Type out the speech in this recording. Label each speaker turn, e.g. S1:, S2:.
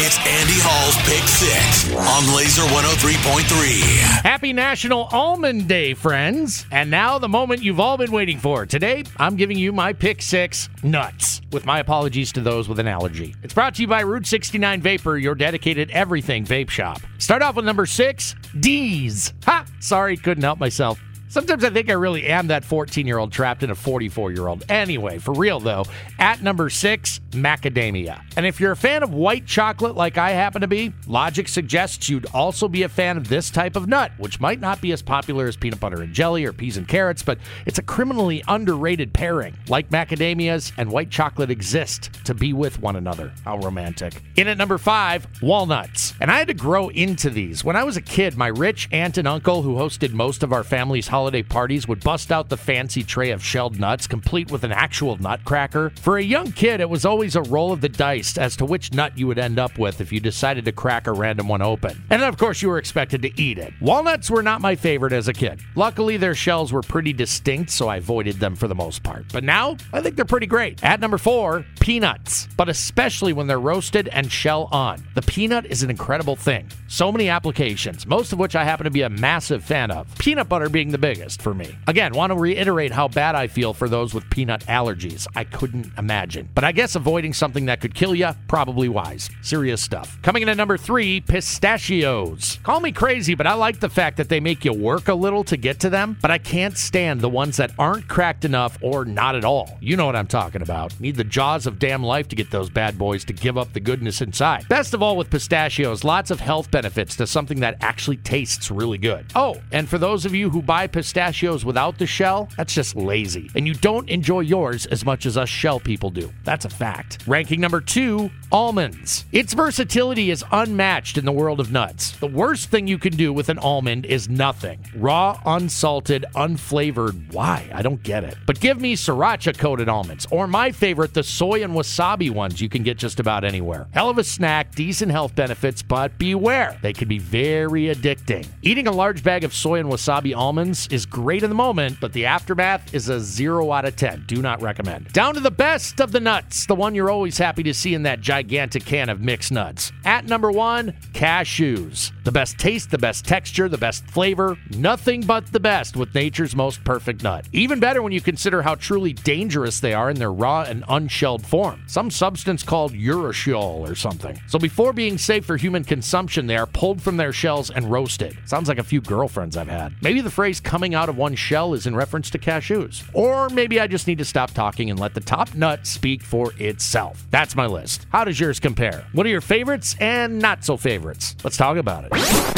S1: It's Andy Hall's Pick Six on Laser 103.3.
S2: Happy National Almond Day, friends. And now the moment you've all been waiting for. Today, I'm giving you my pick six nuts, with my apologies to those with an allergy. It's brought to you by Route 69 Vapor, your dedicated everything vape shop. Start off with number six, D's. Ha! Sorry, couldn't help myself. Sometimes I think I really am that 14 year old trapped in a 44 year old. Anyway, for real though, at number six, macadamia. And if you're a fan of white chocolate like I happen to be, logic suggests you'd also be a fan of this type of nut, which might not be as popular as peanut butter and jelly or peas and carrots, but it's a criminally underrated pairing. Like macadamias and white chocolate exist to be with one another. How romantic. In at number five, walnuts. And I had to grow into these. When I was a kid, my rich aunt and uncle, who hosted most of our family's holiday parties would bust out the fancy tray of shelled nuts, complete with an actual nutcracker. For a young kid, it was always a roll of the dice as to which nut you would end up with if you decided to crack a random one open. And of course, you were expected to eat it. Walnuts were not my favorite as a kid. Luckily, their shells were pretty distinct, so I avoided them for the most part. But now, I think they're pretty great. At number four, peanuts, but especially when they're roasted and shell on. The peanut is an incredible thing. So many applications, most of which I happen to be a massive fan of. Peanut butter being the biggest for me. Again, want to reiterate how bad I feel for those with peanut allergies. I couldn't imagine. But I guess avoiding something that could kill you, probably wise. Serious stuff. Coming in at number three, pistachios. Call me crazy, but I like the fact that they make you work a little to get to them, but I can't stand the ones that aren't cracked enough or not at all. You know what I'm talking about. Need the jaws of damn life to get those bad boys to give up the goodness inside. Best of all with pistachios, lots of health benefits to something that actually tastes really good. Oh, and for those of you who buy pistachios without the shell, that's just lazy. And you don't enjoy yours as much as us shell people do. That's a fact. Ranking number two, almonds. Its versatility is unmatched in the world of nuts. The worst thing you can do with an almond is nothing. Raw, unsalted, unflavored. Why? I don't get it. But give me sriracha coated almonds, or my favorite, the soy and wasabi ones you can get just about anywhere. Hell of a snack, decent health benefits, but beware, they can be very addicting. Eating a large bag of soy and wasabi almonds is great in the moment, but the aftermath is a 0 out of 10. Do not recommend. Down to the best of the nuts, the one you're always happy to see in that gigantic can of mixed nuts. At number one, cashews. The best taste, the best texture, the best flavor, nothing but the best with nature's most perfect nut. Even better when you consider how truly dangerous they are in their raw and unshelled form. Some substance called urushiol or something. So before being safe for human consumption, they are pulled from their shells and roasted. Sounds like a few girlfriends I've had. Maybe the phrase coming out of one shell is in reference to cashews. Or maybe I just need to stop talking and let the top nut speak for itself. That's my list. How does yours compare? What are your favorites and not so favorites? Let's talk about it.